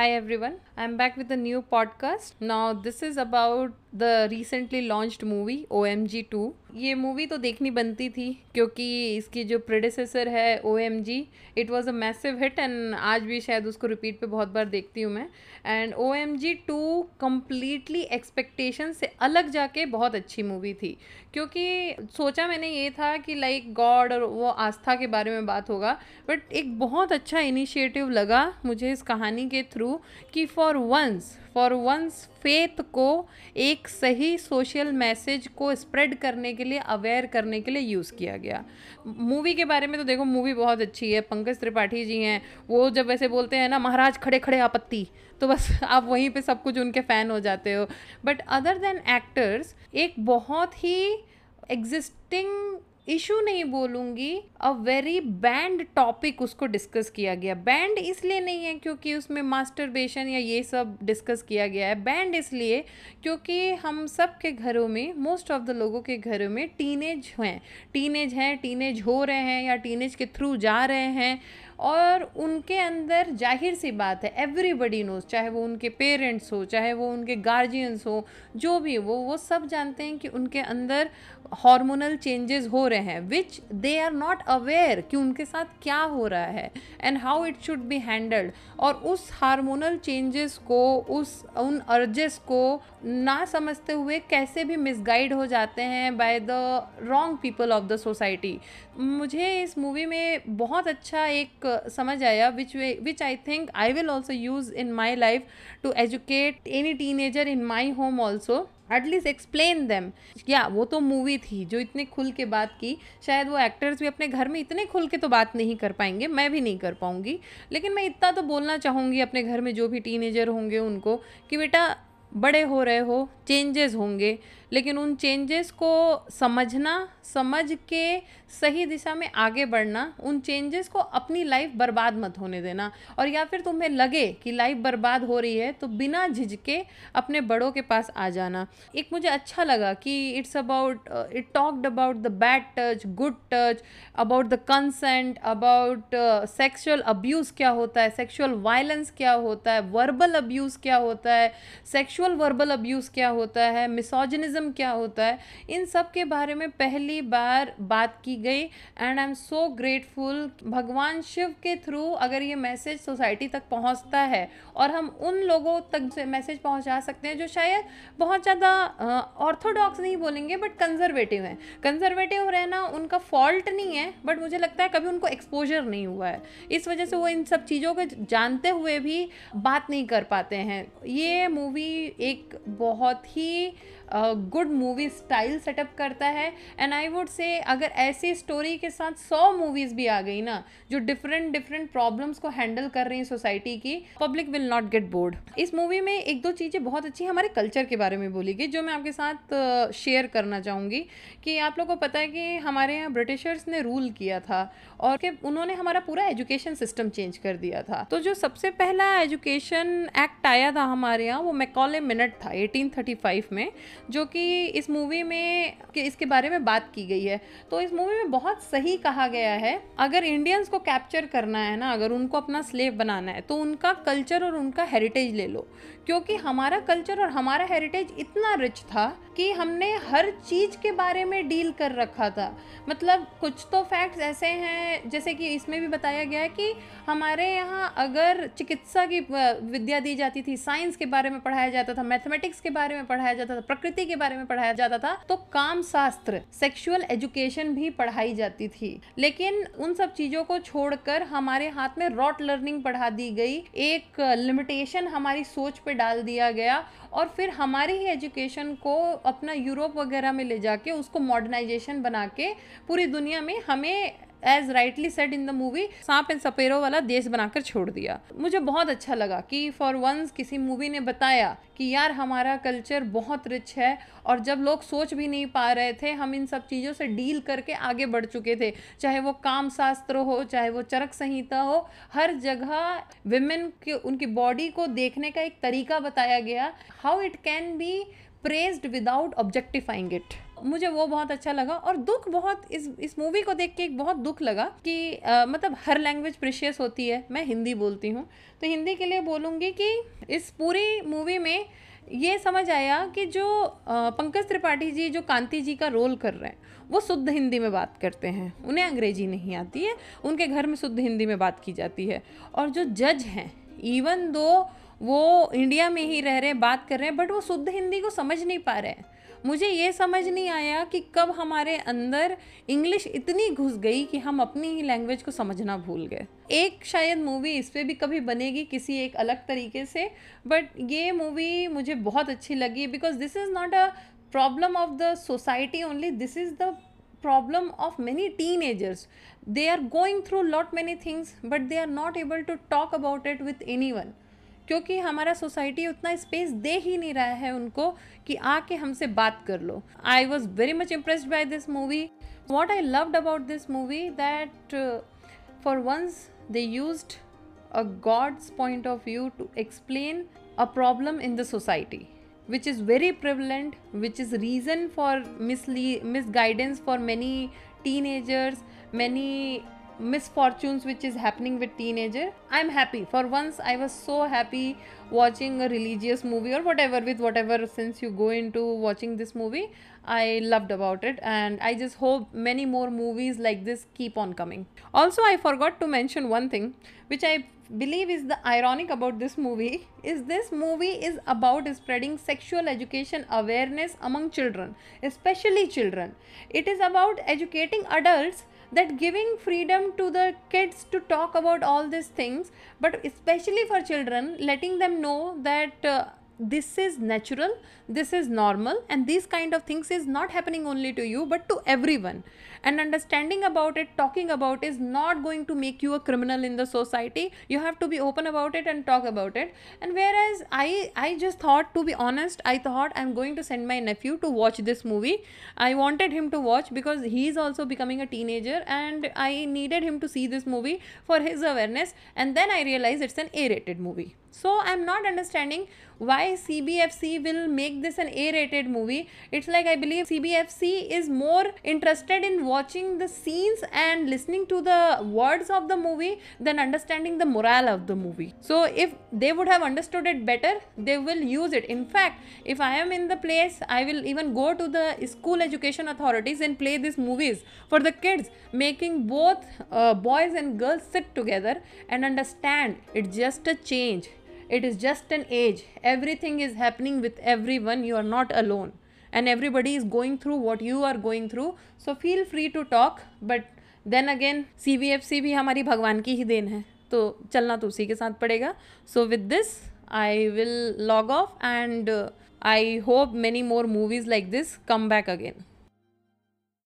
Hi everyone, I'm back with a new podcast. Now, this is about the recently launched movie OMG 2. ये movie तो देखनी बनती थी, क्योंकि इसकी जो प्रेडिसेसर है O M G it was a massive hit and आज भी शायद उसको रिपीट पे बहुत बार देखती हूँ मैं and O M G two completely expectation से अलग जाके बहुत अच्छी मूवी थी क्योंकि सोचा मैंने ये था कि लाइक गॉड और वो आस्था के बारे में बात होगा बट एक बहुत अच्छा इनिशिएटिव लगा मुझे इस कहानी के थ्रू कि for once for once faith को एक सही सोशल मैसेज को स्प्रेड करने के लिए अवेयर करने के लिए यूज़ किया गया। मूवी के बारे में तो देखो मूवी बहुत अच्छी है। पंकज त्रिपाठी जी हैं। वो जब वैसे बोलते हैं ना, महाराज खड़े खड़े आपत्ति। तो बस आप वहीं पे सब कुछ उनके फ़ैन हो जाते हो। बट अदर देन एक्टर्स एक बहुत ही एग्जिस्टिंग इशू नहीं बोलूँगी अ वेरी बैंड टॉपिक उसको डिस्कस किया गया। बैंड इसलिए नहीं है क्योंकि उसमें मास्टरबेशन या ये सब डिस्कस किया गया है। बैंड इसलिए क्योंकि हम सब के घरों में मोस्ट ऑफ़ द लोगों के घरों में टीनेज हैं। टीनेज हैं टीनेज हो रहे हैं या टीनेज के थ्रू जा रहे हैं। और उनके अंदर ज़ाहिर सी बात है एवरीबडी नोज़ चाहे वो उनके पेरेंट्स हो, चाहे वो उनके गार्जियंस हो, जो भी वो वो सब जानते हैं कि उनके अंदर हार्मोनल चेंजेस हो रहे हैं which they are not aware कि उनके साथ क्या हो रहा है and how it should be handled और उस हार्मोनल चेंजेस को, उस, उन अर्जेस को ना समझते हुए कैसे भी मिसगाइड हो जाते हैं by the wrong people of the society मुझे इस मूवी में बहुत अच्छा एक समझ आया which way which I think I will also use in my life to educate any teenager in my home also at least explain them या वो तो मूवी थी, जो इतने खुल के बात की। शायद वो एक्टर्स भी अपने घर में इतने खुल के तो बात नहीं कर पाएँगे, मैं भी नहीं कर पाऊँगी। लेकिन मैं इतना तो बोलना चाहूँगी अपने घर में जो भी टीनेजर होंगे उनको कि बेटा बड़े हो रहे हो चेंजेस होंगे। लेकिन उन चेंजेस को समझना, समझ के सही दिशा में आगे बढ़ना, उन चेंजेस को अपनी लाइफ बर्बाद मत होने देना। और या फिर तुम्हें लगे कि लाइफ बर्बाद हो रही है तो बिना झिझके अपने बड़ों के पास आ जाना। एक मुझे अच्छा लगा कि it's about it talked about the bad touch good touch about the consent about sexual abuse क्या होता है सेक्शुअल वायलेंस क्या होता है वर्बल अब्यूज़ क्या होता है सेक्शुअल वर्बल अब्यूज़ क्या होता है मिसोजनिज्म क्या होता है, इन सब के बारे में पहली बार बात की गई and I am so grateful भगवान शिव के थ्रू अगर ये मैसेज सोसाइटी तक पहुँचता है और हम उन लोगों तक मैसेज पहुँचा सकते हैं जो शायद बहुत ज़्यादा ऑर्थोडॉक्स नहीं बोलेंगे बट कंजर्वेटिव हैं। कंजर्वेटिव रहना उनका फॉल्ट नहीं है बट मुझे लगता है कभी उनको एक्सपोजर नहीं हुआ है। इस वजह से वो इन सब चीज़ों को जानते हुए भी बात नहीं कर पाते हैं। ये मूवी एक बहुत ही गुड मूवी स्टाइल सेटअप करता है। एंड आई वुड से अगर ऐसी स्टोरी के साथ सौ मूवीज़ भी आ गई ना, जो डिफरेंट डिफरेंट प्रॉब्लम्स को हैंडल कर रही हैं सोसाइटी की public will not get bored इस मूवी में एक दो चीज़ें बहुत अच्छी हमारे कल्चर के बारे में बोली गई, जो मैं आपके साथ शेयर करना चाहूँगी कि आप लोग को पता है कि हमारे यहाँ ब्रिटिशर्स ने रूल किया था और कि उन्होंने हमारा पूरा एजुकेशन सिस्टम चेंज कर दिया था। तो जो सबसे पहला एजुकेशन एक्ट आया था हमारे यहाँ, वो मैकॉले मिनट था 1835 में, जो कि इस मूवी में कि इसके बारे में बात की गई है। तो इस मूवी में बहुत सही कहा गया है, अगर इंडियंस को कैप्चर करना है ना, अगर उनको अपना स्लेव बनाना है तो उनका कल्चर और उनका हेरिटेज ले लो। क्योंकि हमारा कल्चर और हमारा हेरिटेज इतना रिच था कि हमने हर चीज़ के बारे में डील कर रखा था। मतलब कुछ तो फैक्ट्स ऐसे हैं, जैसे कि इसमें भी बताया गया है कि हमारे यहाँ अगर चिकित्सा की विद्या दी जाती थी साइंस के बारे में पढ़ाया जाता था मैथमेटिक्स के बारे में पढ़ाया जाता था, प्रकृति के बारे में पढ़ाया जाता था तो काम शास्त्र सेक्शुअल एजुकेशन भी पढ़ाई जाती थी। लेकिन उन सब चीज़ों को छोड़कर हमारे हाथ में रॉट लर्निंग पढ़ा दी गई। एक लिमिटेशन हमारी सोच पे डाल दिया गया और फिर हमारे ही एजुकेशन को अपना यूरोप वगैरह में ले जाके उसको मॉडर्नाइजेशन बना के पूरी दुनिया में हमें as rightly set in the movie सांप एंड सपेरो वाला देश बनाकर छोड़ दिया। मुझे बहुत अच्छा लगा कि फॉर वंस किसी मूवी ने बताया कि यार हमारा कल्चर बहुत रिच है और जब लोग सोच भी नहीं पा रहे थे, हम इन सब चीज़ों से डील करके आगे बढ़ चुके थे। चाहे वो काम शास्त्र हो, चाहे वो चरक संहिता हो, हर जगह विमेन के, उनकी बॉडी को देखने का एक तरीका बताया गया। How it can be praised without objectifying it मुझे वो बहुत अच्छा लगा और दुख बहुत इस इस मूवी को देख के एक बहुत दुख लगा कि आ, मतलब हर लैंग्वेज प्रिशियस होती है। मैं हिंदी बोलती हूँ। तो हिंदी के लिए बोलूँगी कि इस पूरी मूवी में ये समझ आया कि जो पंकज त्रिपाठी जी जो कांति जी का रोल कर रहे हैं वो शुद्ध हिंदी में बात करते हैं। उन्हें अंग्रेज़ी नहीं आती है। उनके घर में शुद्ध हिंदी में बात की जाती है। और जो जज हैं इवन दो वो इंडिया में ही रह रहे हैं, बात कर रहे हैं बट वो शुद्ध हिंदी को समझ नहीं पा रहे हैं। मुझे ये समझ नहीं आया कि कब हमारे अंदर इंग्लिश इतनी घुस गई कि हम अपनी ही लैंग्वेज को समझना भूल गए। एक शायद मूवी इस पर भी कभी बनेगी किसी एक अलग तरीके से बट ये मूवी मुझे बहुत अच्छी लगी because this is not a problem of the society only this is the problem of problem of many teenagers. They are going through lot many things, but they are not able to talk about it with anyone. क्योंकि हमारा society उतना space दे ही नहीं रहा है उनको कि आके हमसे बात कर लो। I was very much impressed by this movie what I loved about this movie that for once they use a god's point of view to explain a problem in the society which is very prevalent, which is reason for misle- misguidance for many teenagers, many misfortunes which is happening with teenager i'm happy. For once i was so happy watching a religious movie or whatever with whatever since you go into watching this movie i loved about it. And i just hope many more movies like this keep on coming. Also i forgot to mention one thing which i believe is the ironic about this movie is this movie is about spreading sexual education awareness among children especially children. It is about educating adults that giving freedom to the kids to talk about all these things but especially for children letting them know that uh, this is natural this is normal and these kind of things is not happening only to you but to everyone. And understanding about it talking about is not going to make you a criminal in the society. You have to be open about it and talk about it. And whereas i i just thought to be honest i thought i'm going to send my nephew to watch this movie. I wanted him to watch because he is also becoming a teenager and i needed him to see this movie for his awareness. And then i realized it's an a rated movie so i'm not understanding why cbfc will make this an a rated movie. It's like i believe cbfc is more interested in watching the scenes and listening to the words of the movie than understanding the morale of the movie. So if they would have understood it better they will use it. In fact if i am in the place i will even go to the school education authorities and play these movies for the kids making both uh, boys and girls sit together and understand. It's just a change it is just an age everything is happening with everyone you are not alone and everybody is going through what you are going through so feel free to talk but then again C B F C भी हमारी भगवान की ही then है। तो चलना तो उसी के साथ पड़ेगा। So with this I will log off and I hope many more movies like this come back again